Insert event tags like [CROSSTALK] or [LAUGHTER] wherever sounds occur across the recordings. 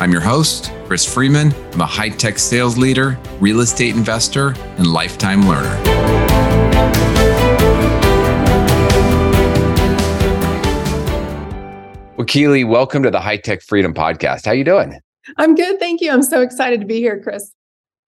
I'm your host, Chris Freeman. I'm a high tech sales leader, real estate investor, and lifetime learner. Keeley, welcome to the High Tech Freedom Podcast. How you doing? I'm good, thank you. I'm so excited to be here, Chris.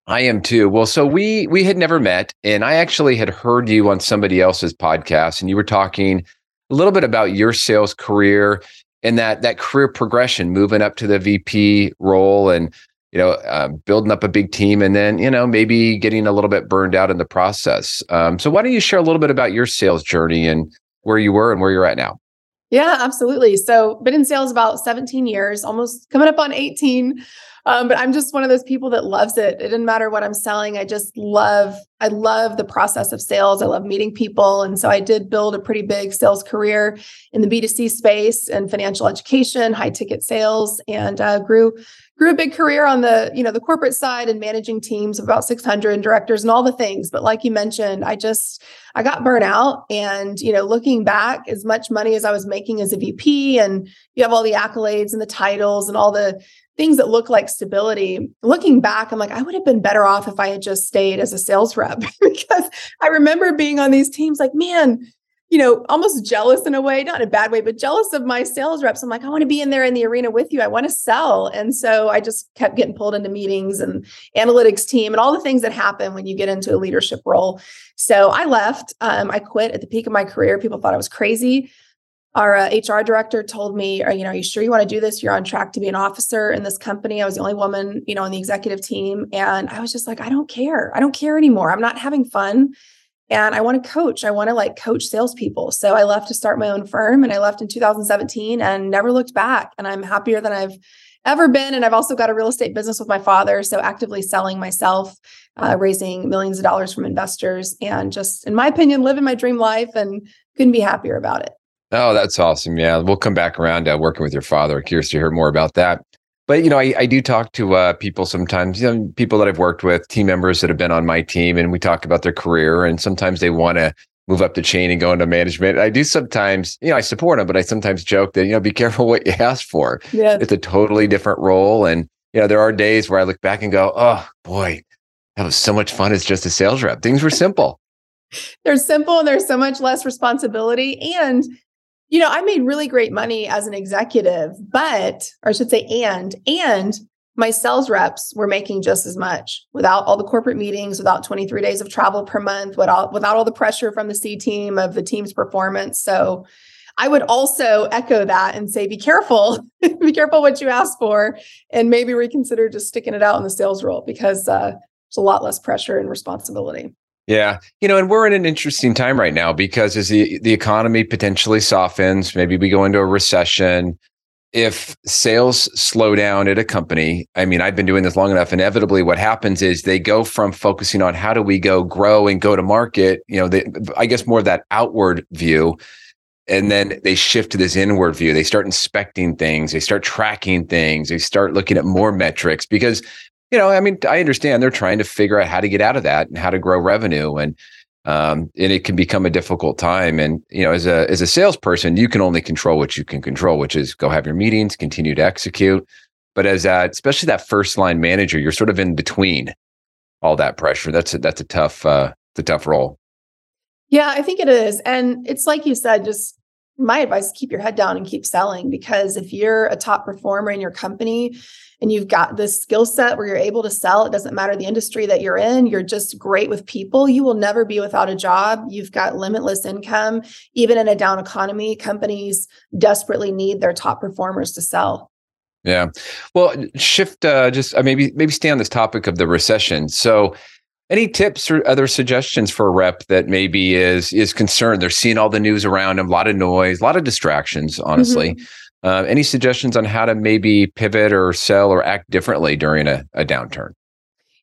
I am too. Well, so we we had never met, and I actually had heard you on somebody else's podcast, and you were talking a little bit about your sales career and that that career progression, moving up to the VP role, and you know, uh, building up a big team, and then you know maybe getting a little bit burned out in the process. Um, so, why don't you share a little bit about your sales journey and where you were and where you're at now? Yeah, absolutely. So, been in sales about 17 years, almost coming up on 18. Um, but I'm just one of those people that loves it. It doesn't matter what I'm selling. I just love, I love the process of sales. I love meeting people. And so I did build a pretty big sales career in the B2C space and financial education, high ticket sales, and uh, grew grew a big career on the you know the corporate side and managing teams of about 600 directors and all the things but like you mentioned i just i got burnt out and you know looking back as much money as i was making as a vp and you have all the accolades and the titles and all the things that look like stability. Looking back, I'm like, I would have been better off if I had just stayed as a sales rep [LAUGHS] because I remember being on these teams like, man, you know, almost jealous in a way, not in a bad way, but jealous of my sales reps. I'm like, I want to be in there in the arena with you. I want to sell. And so I just kept getting pulled into meetings and analytics team and all the things that happen when you get into a leadership role. So I left. Um, I quit at the peak of my career. People thought I was crazy our uh, HR director told me, are, you know, are you sure you want to do this? You're on track to be an officer in this company. I was the only woman, you know, on the executive team. And I was just like, I don't care. I don't care anymore. I'm not having fun. And I want to coach. I want to like coach salespeople. So I left to start my own firm and I left in 2017 and never looked back. And I'm happier than I've ever been. And I've also got a real estate business with my father. So actively selling myself, uh, raising millions of dollars from investors, and just, in my opinion, living my dream life and couldn't be happier about it. Oh, that's awesome. Yeah, we'll come back around to working with your father. Curious to hear more about that. But you know, I, I do talk to uh, people sometimes. You know, people that I've worked with, team members that have been on my team, and we talk about their career. And sometimes they want to move up the chain and go into management. I do sometimes, you know, I support them, but I sometimes joke that you know, be [LAUGHS] careful what you ask for. Yeah, it's a totally different role. And you know, there are days where I look back and go, "Oh boy, that was so much fun as just a sales rep. Things were simple." They're simple and there's so much less responsibility. And you know, I made really great money as an executive, but, or I should say, and, and my sales reps were making just as much without all the corporate meetings, without 23 days of travel per month, without, without all the pressure from the C team of the team's performance. So I would also echo that and say, be careful, [LAUGHS] be careful what you ask for, and maybe reconsider just sticking it out in the sales role because uh, there's a lot less pressure and responsibility. Yeah. You know, and we're in an interesting time right now because as the, the economy potentially softens, maybe we go into a recession. If sales slow down at a company, I mean, I've been doing this long enough. Inevitably, what happens is they go from focusing on how do we go grow and go to market, you know, they, I guess more of that outward view. And then they shift to this inward view. They start inspecting things, they start tracking things, they start looking at more metrics because you know, I mean, I understand they're trying to figure out how to get out of that and how to grow revenue, and um, and it can become a difficult time. And you know, as a as a salesperson, you can only control what you can control, which is go have your meetings, continue to execute. But as that, especially that first line manager, you're sort of in between all that pressure. That's a, that's a tough uh, it's a tough role. Yeah, I think it is, and it's like you said, just my advice keep your head down and keep selling because if you're a top performer in your company and you've got this skill set where you're able to sell, it doesn't matter the industry that you're in, you're just great with people, you will never be without a job. You've got limitless income. Even in a down economy, companies desperately need their top performers to sell. Yeah. Well, shift uh, just uh, maybe maybe stay on this topic of the recession. So any tips or other suggestions for a rep that maybe is is concerned? They're seeing all the news around them, a lot of noise, a lot of distractions, honestly. Mm-hmm Uh, any suggestions on how to maybe pivot or sell or act differently during a, a downturn?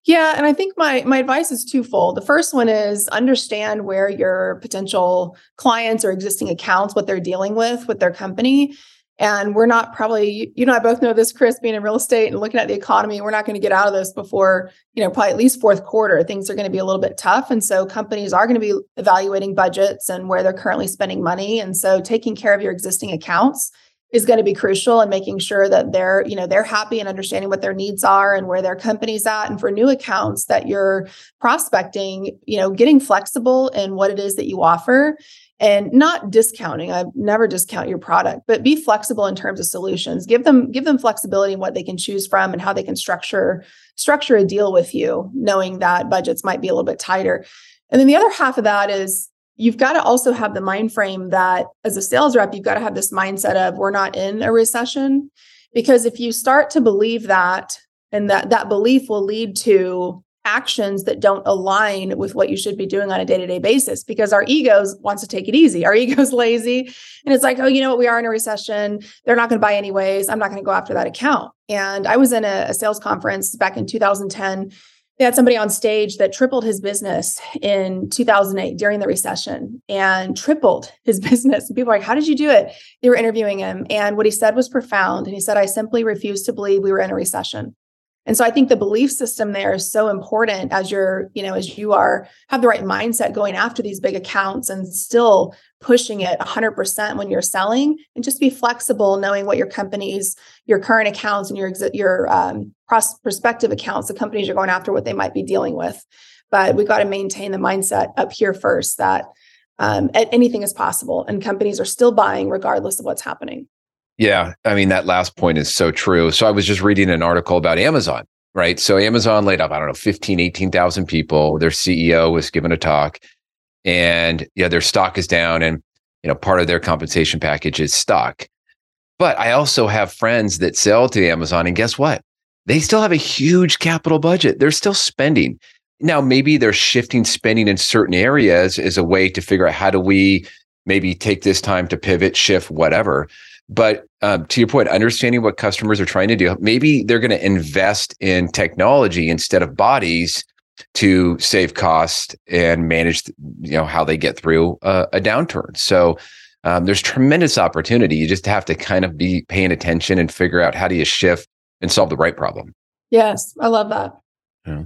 Yeah, and I think my my advice is twofold. The first one is understand where your potential clients or existing accounts what they're dealing with with their company. And we're not probably, you know, I both know this, Chris, being in real estate and looking at the economy, we're not going to get out of this before, you know, probably at least fourth quarter. Things are going to be a little bit tough. And so companies are going to be evaluating budgets and where they're currently spending money. And so taking care of your existing accounts is going to be crucial in making sure that they're you know they're happy and understanding what their needs are and where their company's at. And for new accounts that you're prospecting you know getting flexible in what it is that you offer and not discounting. I've never discount your product but be flexible in terms of solutions. Give them give them flexibility in what they can choose from and how they can structure structure a deal with you knowing that budgets might be a little bit tighter. And then the other half of that is you've got to also have the mind frame that as a sales rep, you've got to have this mindset of we're not in a recession. Because if you start to believe that, and that that belief will lead to actions that don't align with what you should be doing on a day-to-day basis because our egos wants to take it easy. Our [LAUGHS] ego's lazy. And it's like oh you know what? We are in a recession. They're not going to buy anyways. I'm not going to go after that account. And i was in a, a sales conference back in 2010 they had somebody on stage that tripled his business in 2008 during the recession and tripled his [LAUGHS] business. And people were like, How did you do it? They were interviewing him. And what he said was profound. And he said, I simply refuse to believe we were in a recession. And so I think the belief system there is so important as you're, you know, as you are have the right mindset going after these big accounts and still pushing it 100% when you're selling and just be flexible knowing what your company's your current accounts and your your um, prospective accounts the companies you're going after what they might be dealing with. But we got to maintain the mindset up here first that um, anything is possible and companies are still buying regardless of what's happening yeah i mean that last point is so true so i was just reading an article about amazon right so amazon laid off i don't know 15 18000 people their ceo was given a talk and yeah, their stock is down, and you know part of their compensation package is stock. But I also have friends that sell to Amazon, and guess what? They still have a huge capital budget. They're still spending. Now, maybe they're shifting spending in certain areas as a way to figure out how do we maybe take this time to pivot, shift, whatever. But um, to your point, understanding what customers are trying to do, maybe they're going to invest in technology instead of bodies to save cost and manage you know how they get through a, a downturn. So um, there's tremendous opportunity. You just have to kind of be paying attention and figure out how do you shift and solve the right problem. Yes i love that. Yeah.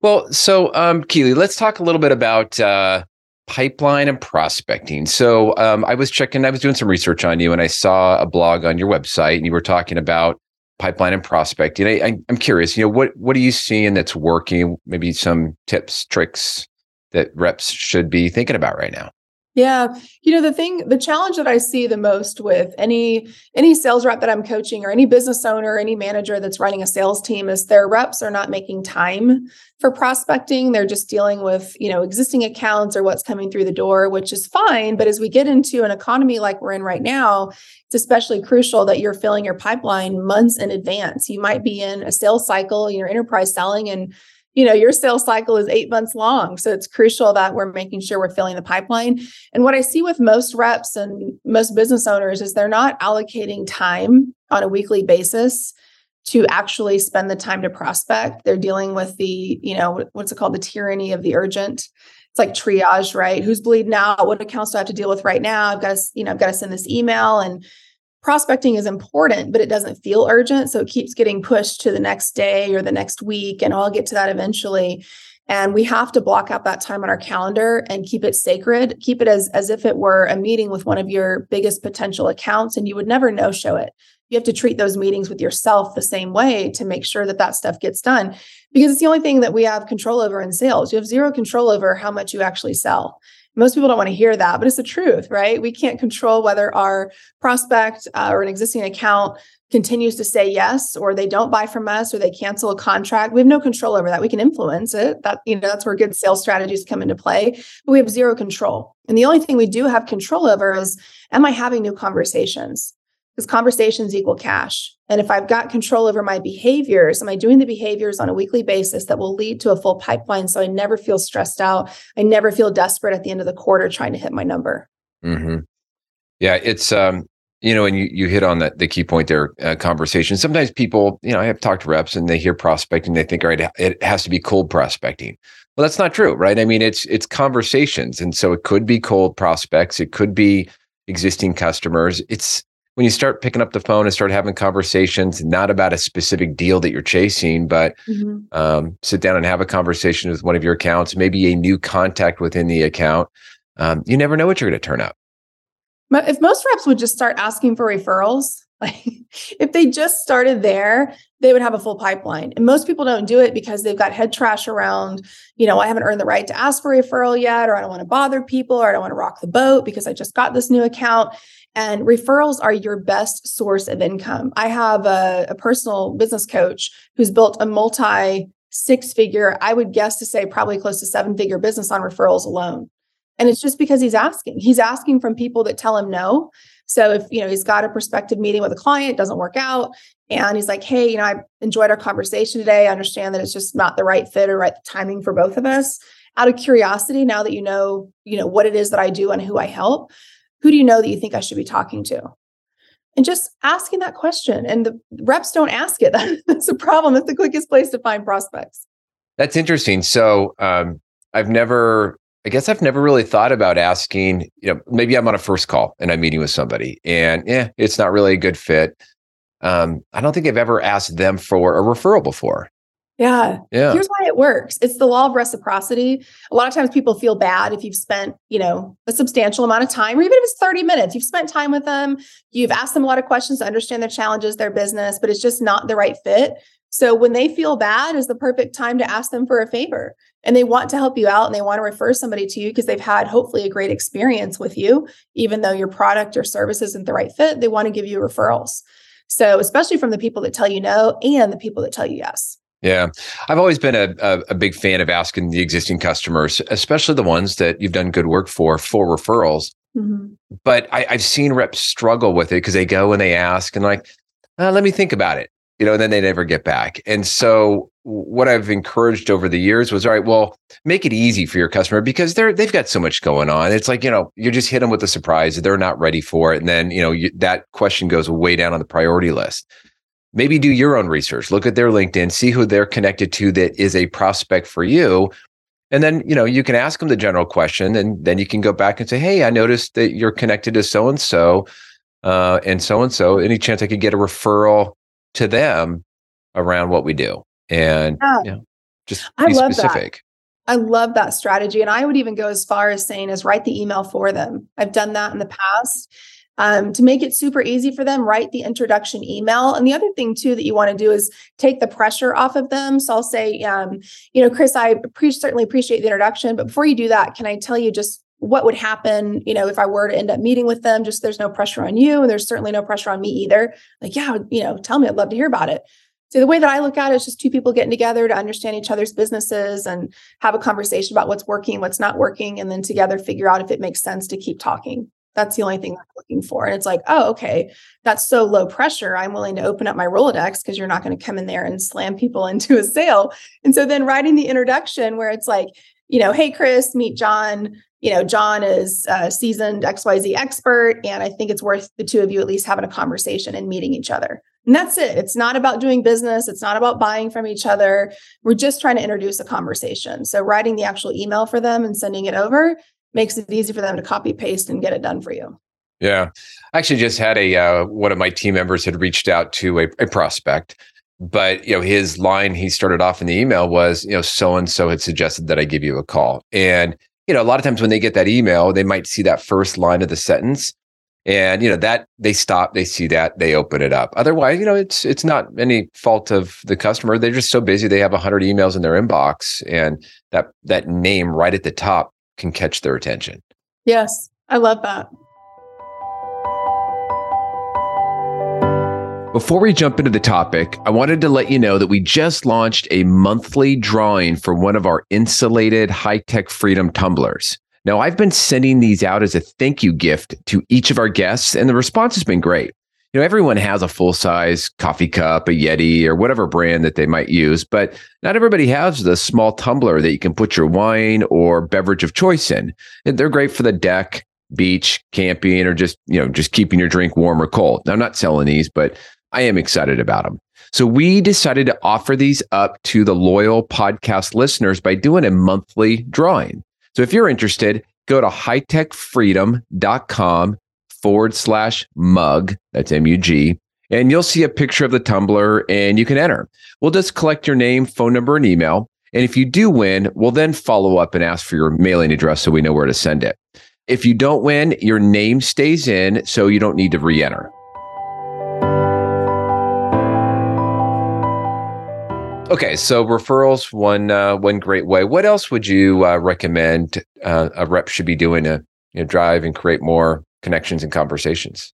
well so um, Keeley let's talk a little bit about uh, pipeline and prospecting so um, i was checking i was doing some research on you and i saw a blog on your website and you were talking about pipeline and prospecting. I, am curious, you know, what what are you seeing that's working? Maybe some tips, tricks that reps should be thinking about right now. Yeah. You know, the thing, the challenge that I see the most with any any sales rep that I'm coaching or any business owner, any manager that's running a sales team is their reps are not making time for prospecting. They're just dealing with, you know, existing accounts or what's coming through the door, which is fine, but as we get into an economy like we're in right now, it's especially crucial that you're filling your pipeline months in advance. You might be in a sales cycle, you're enterprise selling and you know your sales cycle is eight months long so it's crucial that we're making sure we're filling the pipeline. And what i see with most reps and most business owners is they're not allocating time on a weekly basis to actually spend the time to prospect. They're dealing with the you know what's it called? The tyranny of the urgent. It's like triage right? Who's bleeding out? What accounts do i have to deal with right now? I've got to you know i've got to send this email and prospecting is important, but it doesn't feel urgent. So it keeps getting pushed to the next day or the next week. And I'll get to that eventually. And we have to block out that time on our calendar and keep it sacred. Keep it as, as if it were a meeting with one of your biggest potential accounts, and you would never no show it. You have to treat those meetings with yourself the same way to make sure that that stuff gets done because it's the only thing that we have control over in sales. You have zero control over how much you actually sell most people don't want to hear that, but it's the truth, right? We can't control whether our prospect uh, or an existing account continues to say yes or they don't buy from us or they cancel a contract. We have no control over that. We can influence it. That you know that's where good sales strategies come into play. But we have zero control. And the only thing we do have control over is am i having new conversations because conversations equal cash. And if I've got control over my behaviors, am I doing the behaviors on a weekly basis that will lead to a full pipeline so I never feel stressed out? I never feel desperate at the end of the quarter trying to hit my number. Mm-hmm. Yeah, it's um, You know, and you, you hit on that the key point there, uh, conversation. Sometimes people, you know, I have talked to reps and they hear prospecting, they think, all right, it has to be cold prospecting. Well, that's not true, right? I mean, it's it's conversations, and so it could be cold prospects, it could be existing customers. It's when you start picking up the phone and start having conversations, not about a specific deal that you're chasing, but mm-hmm. um, sit down and have a conversation with one of your accounts, maybe a new contact within the account. Um, you never know what you're going to turn up. If most reps would just start asking for referrals, [LAUGHS] like if they just started there, they would have a full pipeline. And most people don't do it because they've got head trash around, you know, I haven't earned the right to ask for a referral yet, or I don't want to bother people, or I don't want to rock the boat because I just got this new account. And referrals are your best source of income. I have a, a personal business coach who's built a multi six figure, I would guess to say probably close to seven figure business on referrals alone. And it's just because he's asking. He's asking from people that tell him no. So if you know he's got a prospective meeting with a client, doesn't work out, and he's like, "Hey, you know, I enjoyed our conversation today. I understand that it's just not the right fit or right timing for both of us. Out of curiosity, now that you know, you know what it is that I do and who I help, who do you know that you think I should be talking to?" And just asking that question, and the reps don't ask it. [LAUGHS] That's a problem. That's the quickest place to find prospects. That's interesting. So um, I've never I guess I've never really thought about asking, you know, maybe I'm on a first call and I'm meeting with somebody and yeah, it's not really a good fit. Um, I don't think I've ever asked them for a referral before. Yeah. Yeah. Here's why it works. It's the law of reciprocity. A lot of times people feel bad if you've spent, you know, a substantial amount of time, or even if it's 30 minutes, you've spent time with them, you've asked them a lot of questions to understand their challenges, their business, but it's just not the right fit. So when they feel bad is the perfect time to ask them for a favor. And they want to help you out and they want to refer somebody to you because they've had hopefully a great experience with you, even though your product or service isn't the right fit, they want to give you referrals. So, especially from the people that tell you no and the people that tell you yes. Yeah. I've always been a, a, a, big fan of asking the existing customers, especially the ones that you've done good work for, for referrals. Mm-hmm. But I, have seen reps struggle with it because they go and they ask and like, uh, let me think about it you know, and then they never get back. And so what I've encouraged over the years was, all right, well, make it easy for your customer because they're they've got so much going on. It's like you know, you just hit them with a surprise; they're not ready for it, and then you know you, that question goes way down on the priority list. Maybe do your own research, look at their LinkedIn, see who they're connected to that is a prospect for you, and then you know you can ask them the general question, and then you can go back and say, hey, I noticed that you're connected to so uh, and so, and so and so. Any chance I could get a referral? to them around what we do and yeah. you know, just be specific. That. I love that strategy. And I would even go as far as saying is write the email for them. I've done that in the past. Um, to make it super easy for them, write the introduction email. And the other thing too that you want to do is take the pressure off of them. So I'll say, um, you know, Chris, I pre- certainly appreciate the introduction, but before you do that, can I tell you just what would happen, you know, if I were to end up meeting with them? Just there's no pressure on you, and there's certainly no pressure on me either. Like, yeah, you know, tell me, I'd love to hear about it. So the way that I look at it is just two people getting together to understand each other's businesses and have a conversation about what's working, what's not working, and then together figure out if it makes sense to keep talking. That's the only thing I'm looking for. And it's like, oh, okay, that's so low pressure. I'm willing to open up my Rolodex because you're not going to come in there and slam people [LAUGHS] into a sale. And so then writing the introduction where it's like, you know, hey, Chris, meet John you know, John is a seasoned XYZ expert, and I think it's worth the two of you at least having a conversation and meeting each other. And that's it. It's not about doing business, it's not about buying from each other. We're just trying to introduce a conversation. So, writing the actual email for them and sending it over makes it easy for them to copy paste and get it done for you. Yeah. I actually just had a uh, one of my team members had reached out to a, a prospect but you know his line he started off in the email was you know so and so had suggested that i give you a call and you know, a lot of times when they get that email, they might see that first line of the sentence and you know that they stop they see that they open it up otherwise you know it's it's not any fault of the customer they're just so busy they have 100 emails in their inbox and that that name right at the top can catch their attention yes i love that Before we jump into the topic, I wanted to let you know that we just launched a monthly drawing for one of our insulated high tech freedom tumblers. Now, I've been sending these out as a thank you gift to each of our guests, and the response has been great. You know, everyone has a full size coffee cup, a Yeti, or whatever brand that they might use, but not everybody has the small tumbler that you can put your wine or beverage of choice in. And they're great for the deck, beach, camping, or just, you know, just keeping your drink warm or cold. Now, I'm not selling these, but I am excited about them. So we decided to offer these up to the loyal podcast listeners by doing a monthly drawing. So if you're interested, go to hightechfreedom.com forward slash mug. That's M U G. And you'll see a picture of the tumbler and you can enter. We'll just collect your name, phone number, and email. And if you do win, we'll then follow up and ask for your mailing address so we know where to send it. If you don't win, your name stays in, so you don't need to re enter. Okay, so referrals one uh, one great way. What else would you uh, recommend uh, a rep should be doing to you know, drive and create more connections and conversations?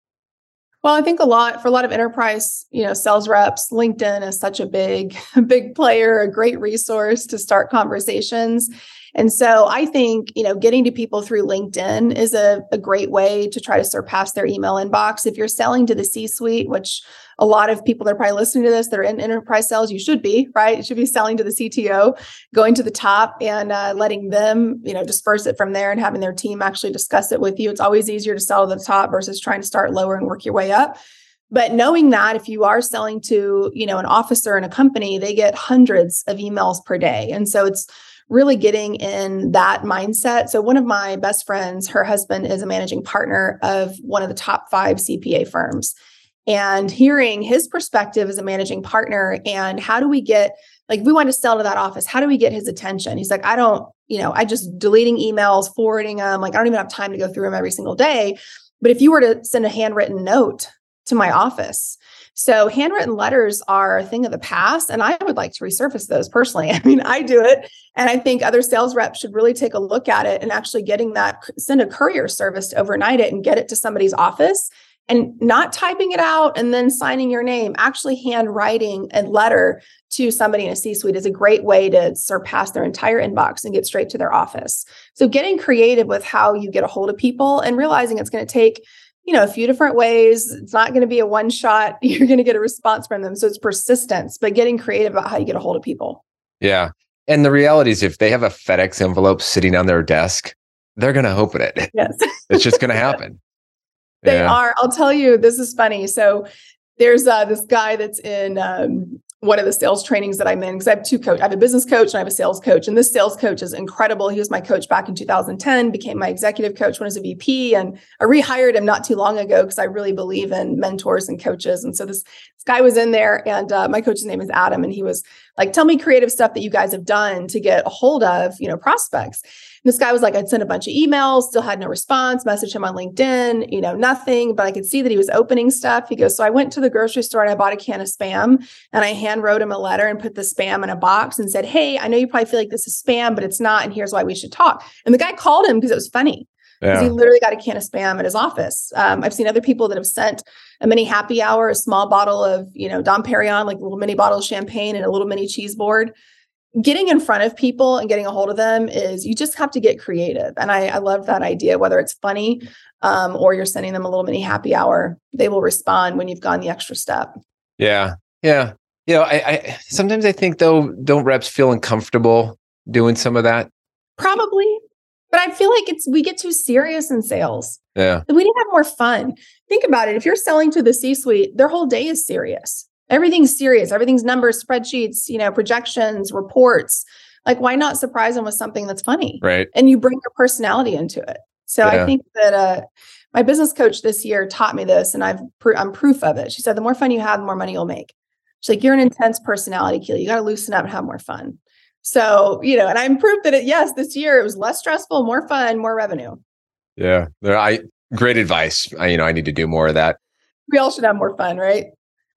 Well, I think a lot for a lot of enterprise, you know, sales reps, LinkedIn is such a big, [LAUGHS] big player, a great resource to start conversations. And so I think, you know, getting to people through LinkedIn is a, a great way to try to surpass their email inbox. If you're selling to the C suite, which a lot of people that are probably listening to this that are in enterprise sales, you should be, right? You should be selling to the CTO, going to the top and uh, letting them, you know, disperse it from there and having their team actually discuss it with you. It's always easier to sell to the top versus trying to start lower and work your way up. But knowing that if you are selling to, you know, an officer in a company, they get hundreds of emails per day. And so it's really getting in that mindset. So, one of my best friends, her husband is a managing partner of one of the top five CPA firms. And hearing his perspective as a managing partner and how do we get like we want to sell to that office. How do we get his attention? He's like i don't you know i just deleting emails forwarding them like i don't even have time to go through them every single day. But if you were to send a handwritten note to my office. So handwritten letters are a thing of the past and i would like to resurface those personally. [LAUGHS] I mean i do it and i think other sales reps should really take a look at it and actually getting that send a courier service to overnight it and get it to somebody's office and not typing it out and then signing your name, actually handwriting a letter to somebody in a C suite is a great way to surpass their entire inbox and get straight to their office. So, getting creative with how you get a hold of people and realizing it's going to take you know a few different ways. It's not going to be a one shot. [LAUGHS] You're going to get a response from them. So it's persistence but getting creative about how you get a hold of people. Yeah. And the reality is if they have a fedex envelope sitting on their desk they're going to open it. [LAUGHS] Yes. It's just going [LAUGHS] to happen. They yeah. are. I'll tell you, this is funny. So there's uh, this guy that's in um, one of the sales trainings that I'm in because I have two coach. I have a business coach and I have a sales coach. And this sales coach is incredible. He was my coach back in 2010, became my executive coach when I was a VP. And I rehired him not too long ago because I really believe in mentors and coaches. And so this, this guy was in there and uh, my coach's name is Adam. And he was like, tell me creative stuff that you guys have done to get a hold of, you know, prospects this guy was like, I'd sent a bunch of emails, still had no response, messaged him on LinkedIn, you know, nothing, but I could see that he was opening stuff. He goes, So I went to the grocery store and I bought a can of spam and I hand wrote him a letter and put the spam in a box and said, Hey, I know you probably feel like this is spam, but it's not. And here's why we should talk. And the guy called him because it was funny. Because yeah. he literally got a can of spam at his office. Um, I've seen other people that have sent a mini happy hour, a small bottle of, you know, Dom Perignon, like a little mini bottle of champagne and a little mini cheese board getting in front of people and getting a hold of them is you just have to get creative. And I, I love that idea, whether it's funny um, or you're sending them a little mini happy hour, they will respond when you've gone the extra step. Yeah. Yeah. You know, I, I sometimes I think though, don't reps feel uncomfortable doing some of that? Probably. But I feel like it's we get too serious in sales. Yeah. We need to have more fun. Think about it. If you're selling to the C-suite, their whole day is serious everything's serious. Everything's numbers spreadsheets you know projections reports. Like why not surprise them with something that's funny? Right. And you bring your personality into it. So yeah. i think that uh my business coach this year taught me this and i've pr- i'm proof of it. She said the more fun you have the more money you'll make. She's like you're an intense personality Keeley. you got to loosen up and have more fun. So you know and i'm proof that it yes this year it was less stressful more fun more revenue. Yeah. There i great advice. I, you know i need to do more of that. We all should have more fun right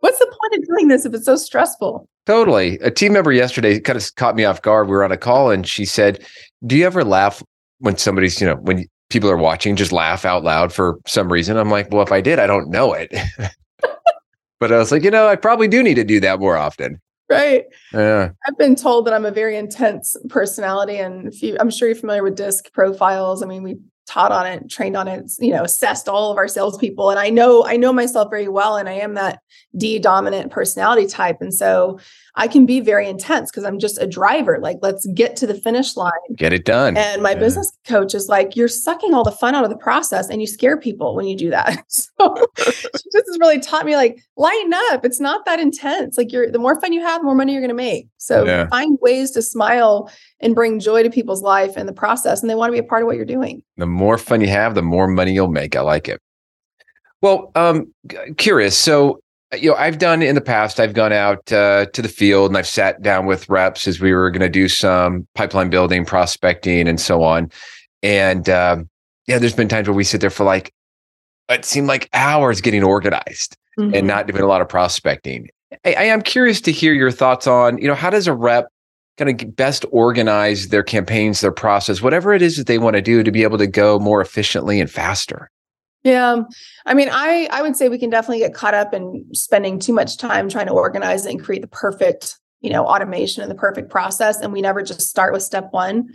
What's the point of doing this if it's so stressful? Totally. A team member yesterday kind of caught me off guard. We were on a call and she said, Do you ever laugh when somebody's, you know, when people are watching, just laugh out loud for some reason? I'm like, Well, if I did, I don't know it. [LAUGHS] but I was like, You know, I probably do need to do that more often. Right. Yeah. I've been told that I'm a very intense personality. And if you, I'm sure you're familiar with disc profiles. I mean, we taught on it, trained on it, you know, assessed all of our salespeople. And I know, I know myself very well. And I am that D dominant personality type. And so I can be very intense because I'm just a driver. Like, let's get to the finish line. Get it done. And my yeah. business coach is like, you're sucking all the fun out of the process and you scare people when you do that. [LAUGHS] So she just has really taught me like, lighten up. It's not that intense. Like you're the more fun you have, the more money you're gonna make. So yeah. find ways to smile and bring joy to people's life in the process. And they want to be a part of what you're doing. The more fun you have, the more money you'll make. I like it. Well, um, curious. So you know, I've done in the past, I've gone out uh, to the field and I've sat down with reps as we were going to do some pipeline building, prospecting, and so on. And um, yeah, there's been times where we sit there for like, it seemed like hours getting organized mm-hmm. and not doing a lot of prospecting. I, I am curious to hear your thoughts on, you know, how does a rep kind of best organize their campaigns, their process, whatever it is that they want to do to be able to go more efficiently and faster? Yeah. I mean, I I would say we can definitely get caught up in spending too much time trying to organize and create the perfect, you know, automation and the perfect process and we never just start with step 1.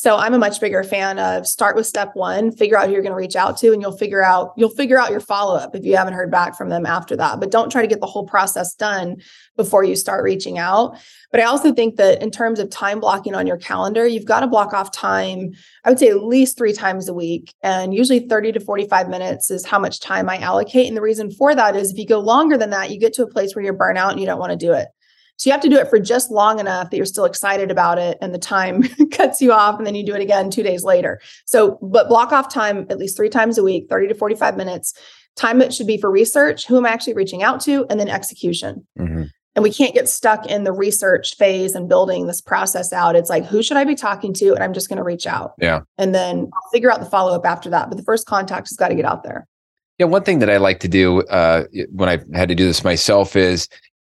So I'm a much bigger fan of start with step one, figure out who you're going to reach out to, and you'll figure out you'll figure out your follow up if you haven't heard back from them after that. But don't try to get the whole process done before you start reaching out. But I also think that in terms of time blocking on your calendar, you've got to block off time. I would say at least three times a week, and usually 30 to 45 minutes is how much time I allocate. And the reason for that is if you go longer than that, you get to a place where you're burnout and you don't want to do it. So you have to do it for just long enough that you're still excited about it and the time [LAUGHS] cuts you off and then you do it again 2 days later. So but block off time at least 3 times a week, 30 to 45 minutes. Time that should be for research, who am I actually reaching out to and then execution. Mm-hmm. And we can't get stuck in the research phase and building this process out. It's like, who should I be talking to? And I'm just going to reach out. Yeah. And then I'll figure out the follow up after that. But the first contact has got to get out there. Yeah. One thing that I like to do uh, when I've had to do this myself is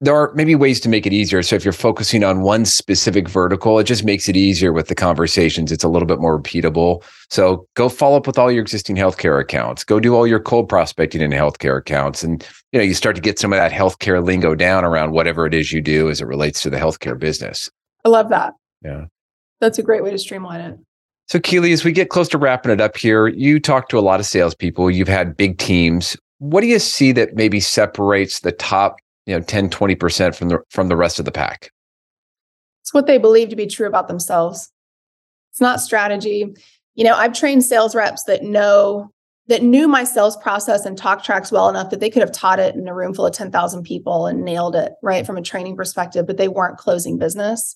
there are maybe ways to make it easier. So if you're focusing on one specific vertical, it just makes it easier with the conversations. It's a little bit more repeatable. So go follow up with all your existing healthcare accounts. Go do all your cold prospecting in healthcare accounts. And you know, you start to get some of that healthcare lingo down around whatever it is you do as it relates to the healthcare business. I love that. Yeah. That's a great way to streamline it. So Keeley, as we get close to wrapping it up here, you talk to a lot of salespeople. You've had big teams. What do you see that maybe separates the top you know 10 20% from the from the rest of the pack. It's what they believe to be true about themselves. It's not strategy. You know i've trained sales reps that know that knew my sales process and talk tracks well enough that they could have taught it in a room full of 10,000 people and nailed it right from a training perspective but they weren't closing business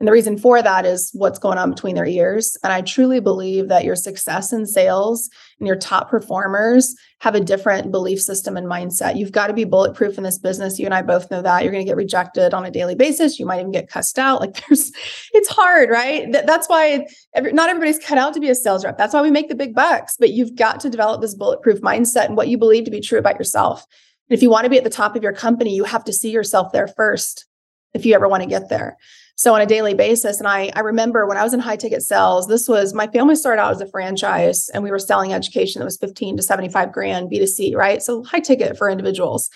and the reason for that is what's going on between their ears. And I truly believe that your success in sales and your top performers have a different belief system and mindset. You've got to be bulletproof in this business. You and I both know that. You're going to get rejected on a daily basis. You might even get cussed out. Like [LAUGHS] there's, it's hard, right? That's why every, not everybody's cut out to be a sales rep. That's why we make the big bucks. But you've got to develop this bulletproof mindset and what you believe to be true about yourself. And if you want to be at the top of your company, you have to see yourself there first if you ever want to get there. So on a daily basis, and I, I remember when I was in high ticket sales, this was my family started out as a franchise and we were selling education that was 15 to 75 grand B2C, right? So high ticket for individuals.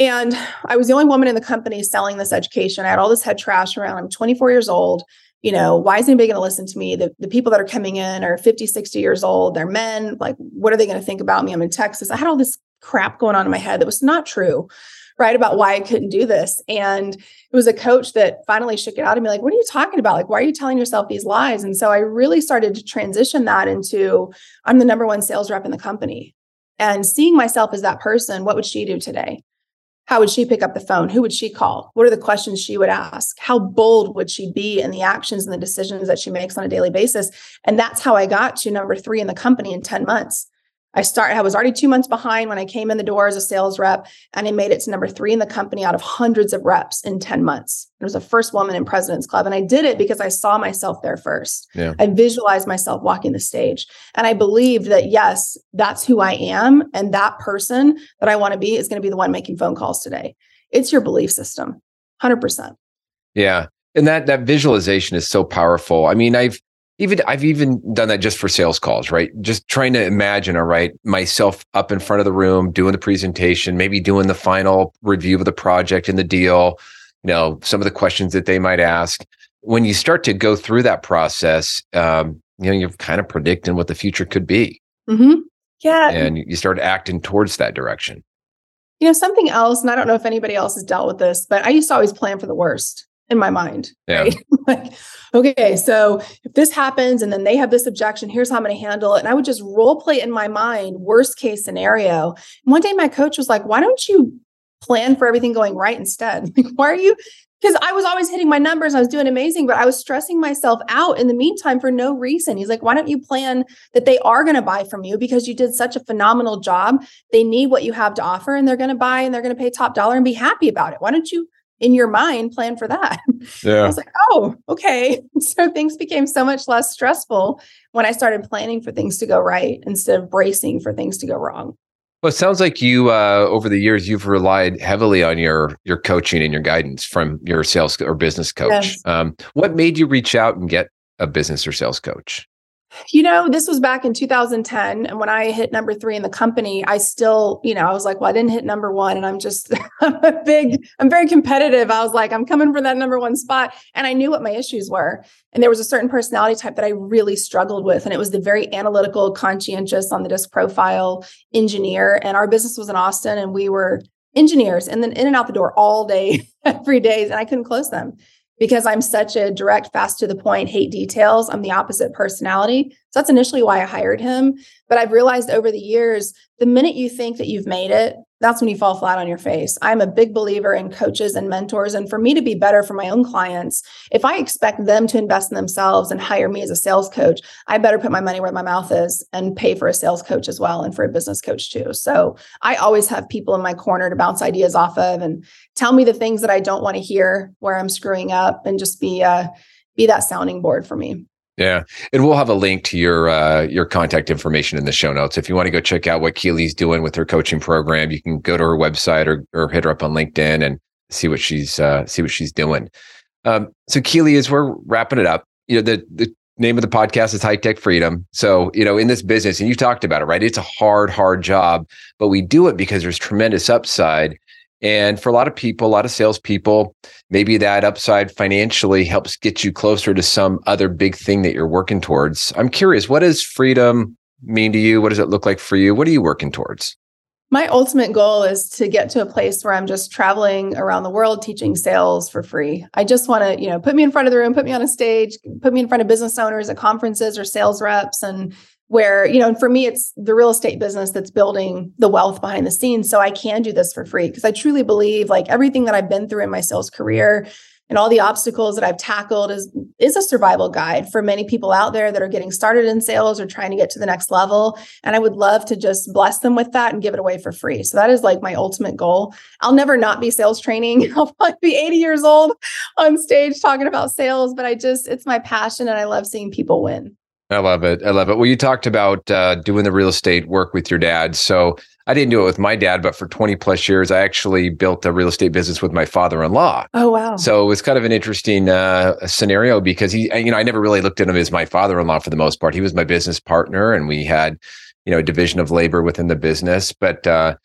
And I was the only woman in the company selling this education. I had all this head trash around. I'm 24 years old. You know, why is anybody going to listen to me? The, the people that are coming in are 50, 60 years old. They're men. Like, what are they going to think about me? I'm in Texas. I had all this crap going on in my head that was not true right about why I couldn't do this. And it was a coach that finally shook it out of me like, what are you talking about? Like, why are you telling yourself these lies? And so I really started to transition that into I'm the number one sales rep in the company. And seeing myself as that person, what would she do today? How would she pick up the phone? Who would she call? What are the questions she would ask? How bold would she be in the actions and the decisions that she makes on a daily basis? And that's how I got to number three in the company in 10 months. I start I was already 2 months behind when I came in the door as a sales rep and I made it to number 3 in the company out of hundreds of reps in 10 months. I was the first woman in President's Club and I did it because I saw myself there first. Yeah. I visualized myself walking the stage and I believed that yes, that's who I am and that person that I want to be is going to be the one making phone calls today. It's your belief system. 100%. Yeah. And that that visualization is so powerful. I mean, I've even I've even done that just for sales calls, right? Just trying to imagine, all right, myself up in front of the room doing the presentation, maybe doing the final review of the project and the deal, you know, some of the questions that they might ask. When you start to go through that process, um, you know, you're kind of predicting what the future could be. Mm-hmm. Yeah. And you start acting towards that direction. You know, something else, and I don't know if anybody else has dealt with this, but I used to always plan for the worst in my mind. Yeah. Right? [LAUGHS] like, okay, so if this happens and then they have this objection, here's how I'm going to handle it. And I would just role play in my mind, worst case scenario. And one day my coach was like, why don't you plan for everything going right instead? [LAUGHS] Like, why are you because I was always hitting my numbers. I was doing amazing, but I was stressing myself out in the meantime for no reason. He's like, why don't you plan that they are going to buy from you because you did such a phenomenal job? They need what you have to offer and they're going to buy and they're going to pay top dollar and be happy about it. Why don't you, in your mind, plan for that? [LAUGHS] Yeah. I was like, oh, okay. [LAUGHS] So things became so much less stressful when I started planning for things to go right instead of bracing for things to go wrong. Well, it sounds like you uh, over the years you've relied heavily on your your coaching and your guidance from your sales or business coach. Yes. Um, what made you reach out and get a business or sales coach? You know, this was back in 2010. And when I hit number three in the company, I still, you know, I was like, well, I didn't hit number one. And I'm just, [LAUGHS] I'm a big, I'm very competitive. I was like, I'm coming for that number one spot. And I knew what my issues were. And there was a certain personality type that I really struggled with. And it was the very analytical, conscientious on the disc profile engineer. And our business was in Austin and we were engineers and then in and out the door all day, [LAUGHS] every day. And I couldn't close them because I'm such a direct, fast to the point, hate details. I'm the opposite personality. So that's initially why I hired him. But I've realized over the years, the minute you think that you've made it, that's when you fall flat on your face. I'm a big believer in coaches and mentors. And for me to be better for my own clients, if I expect them to invest in themselves and hire me as a sales coach, I better put my money where my mouth is and pay for a sales coach as well and for a business coach too. So I always have people in my corner to bounce ideas off of and tell me the things that I don't want to hear where I'm screwing up and just be uh be that sounding board for me. Yeah, and we'll have a link to your uh, your contact information in the show notes. If you want to go check out what Keeley's doing with her coaching program, you can go to her website or or hit her up on LinkedIn and see what she's uh, see what she's doing. Um, so Keeley, as we're wrapping it up, you know the the name of the podcast is High Tech Freedom. So you know in this business, and you talked about it, right? It's a hard, hard job, but we do it because there's tremendous upside. And for a lot of people, a lot of salespeople, maybe that upside financially helps get you closer to some other big thing that you're working towards. I'm curious, what does freedom mean to you? What does it look like for you? What are you working towards? My ultimate goal is to get to a place where I'm just traveling around the world teaching sales for free. I just want to, you know, put me in front of the room, put me on a stage, put me in front of business owners at conferences or sales reps and where you know and for me it's the real estate business that's building the wealth behind the scenes. So i can do this for free because i truly believe like everything that i've been through in my sales career and all the obstacles that i've tackled is is a survival guide for many people out there that are getting started in sales or trying to get to the next level. And i would love to just bless them with that and give it away for free. So that is like my ultimate goal. I'll never not be sales training. [LAUGHS] I'll probably be 80 years old on stage talking about sales but i just it's my passion and i love seeing people win I love it. I love it. Well, you talked about uh, doing the real estate work with your dad. So I didn't do it with my dad, but for 20 plus years, I actually built a real estate business with my father in law. Oh, wow. So it was kind of an interesting uh, scenario because he, you know, I never really looked at him as my father in law for the most part. He was my business partner and we had, you know, a division of labor within the business. But, uh,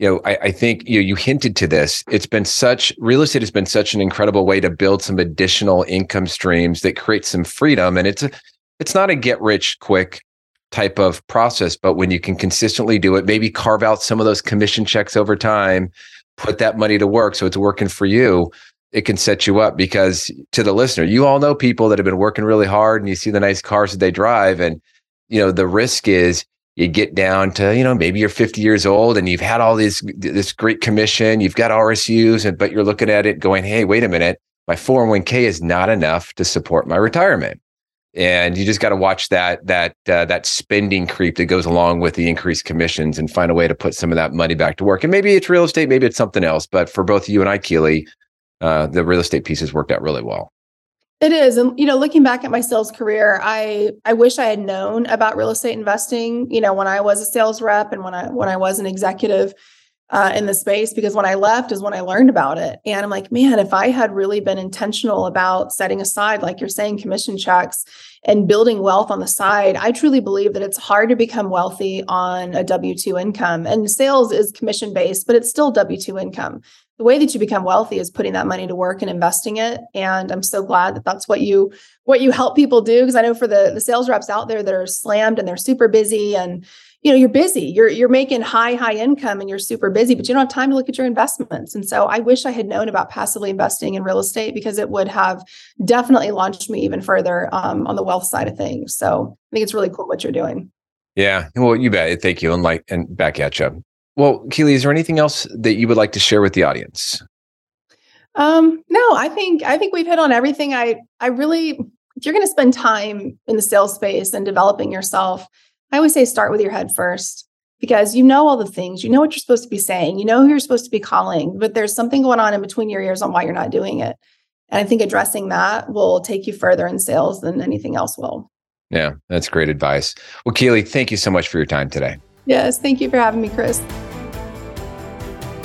you know, I, I, think you know, you hinted to this. It's been such real estate has been such an incredible way to build some additional income streams that create some freedom, and it's a, it's not a get rich quick type of process, but when you can consistently do it, maybe carve out some of those commission checks over time, put that money to work so it's working for you, it can set you up because to the listener, you all know people that have been working really hard and you see the nice cars that they drive and you know the risk is you get down to you know maybe you're 50 years old and you've had all these this great commission you've got rsus and but you're looking at it going hey wait a minute my 401k is not enough to support my retirement and you just got to watch that that uh, that spending creep that goes along with the increased commissions and find a way to put some of that money back to work. And maybe it's real estate, maybe it's something else. But for both you and I, Keeley, uh, the real estate piece has worked out really well. It is, and you know, looking back at my sales career, I I wish I had known about real estate investing. You know, when I was a sales rep and when I when I was an executive uh, in the space because when I left is when I learned about it. And I'm like, man, if I had really been intentional about setting aside, like you're saying, commission checks and building wealth on the side, I truly believe that it's hard to become wealthy on a W 2 income. And sales is commission based, but it's still W 2 income. the way that you become wealthy is putting that money to work and investing it and i'm so glad that that's what you what you help people do because i know for the the sales reps out there that are slammed and they're super busy and you know you're busy. You're you're making high high income and you're super busy but you don't have time to look at your investments. And so i wish i had known about passively investing in real estate because it would have definitely launched me even further um, on the wealth side of things. So i think it's really cool what you're doing. Yeah. Well you bet. Thank you. And like and back at you well, Keeley, is there anything else that you would like to share with the audience? Um, no, I think I think we've hit on everything. I I really if you're going to spend time in the sales space and developing yourself, I always say start with your head first because you know all the things, you know what you're supposed to be saying, you know who you're supposed to be calling, but there's something going on in between your ears on why you're not doing it. And I think addressing that will take you further in sales than anything else will. Yeah, that's great advice. Well, Keeley, thank you so much for your time today. Yes, thank you for having me, Chris.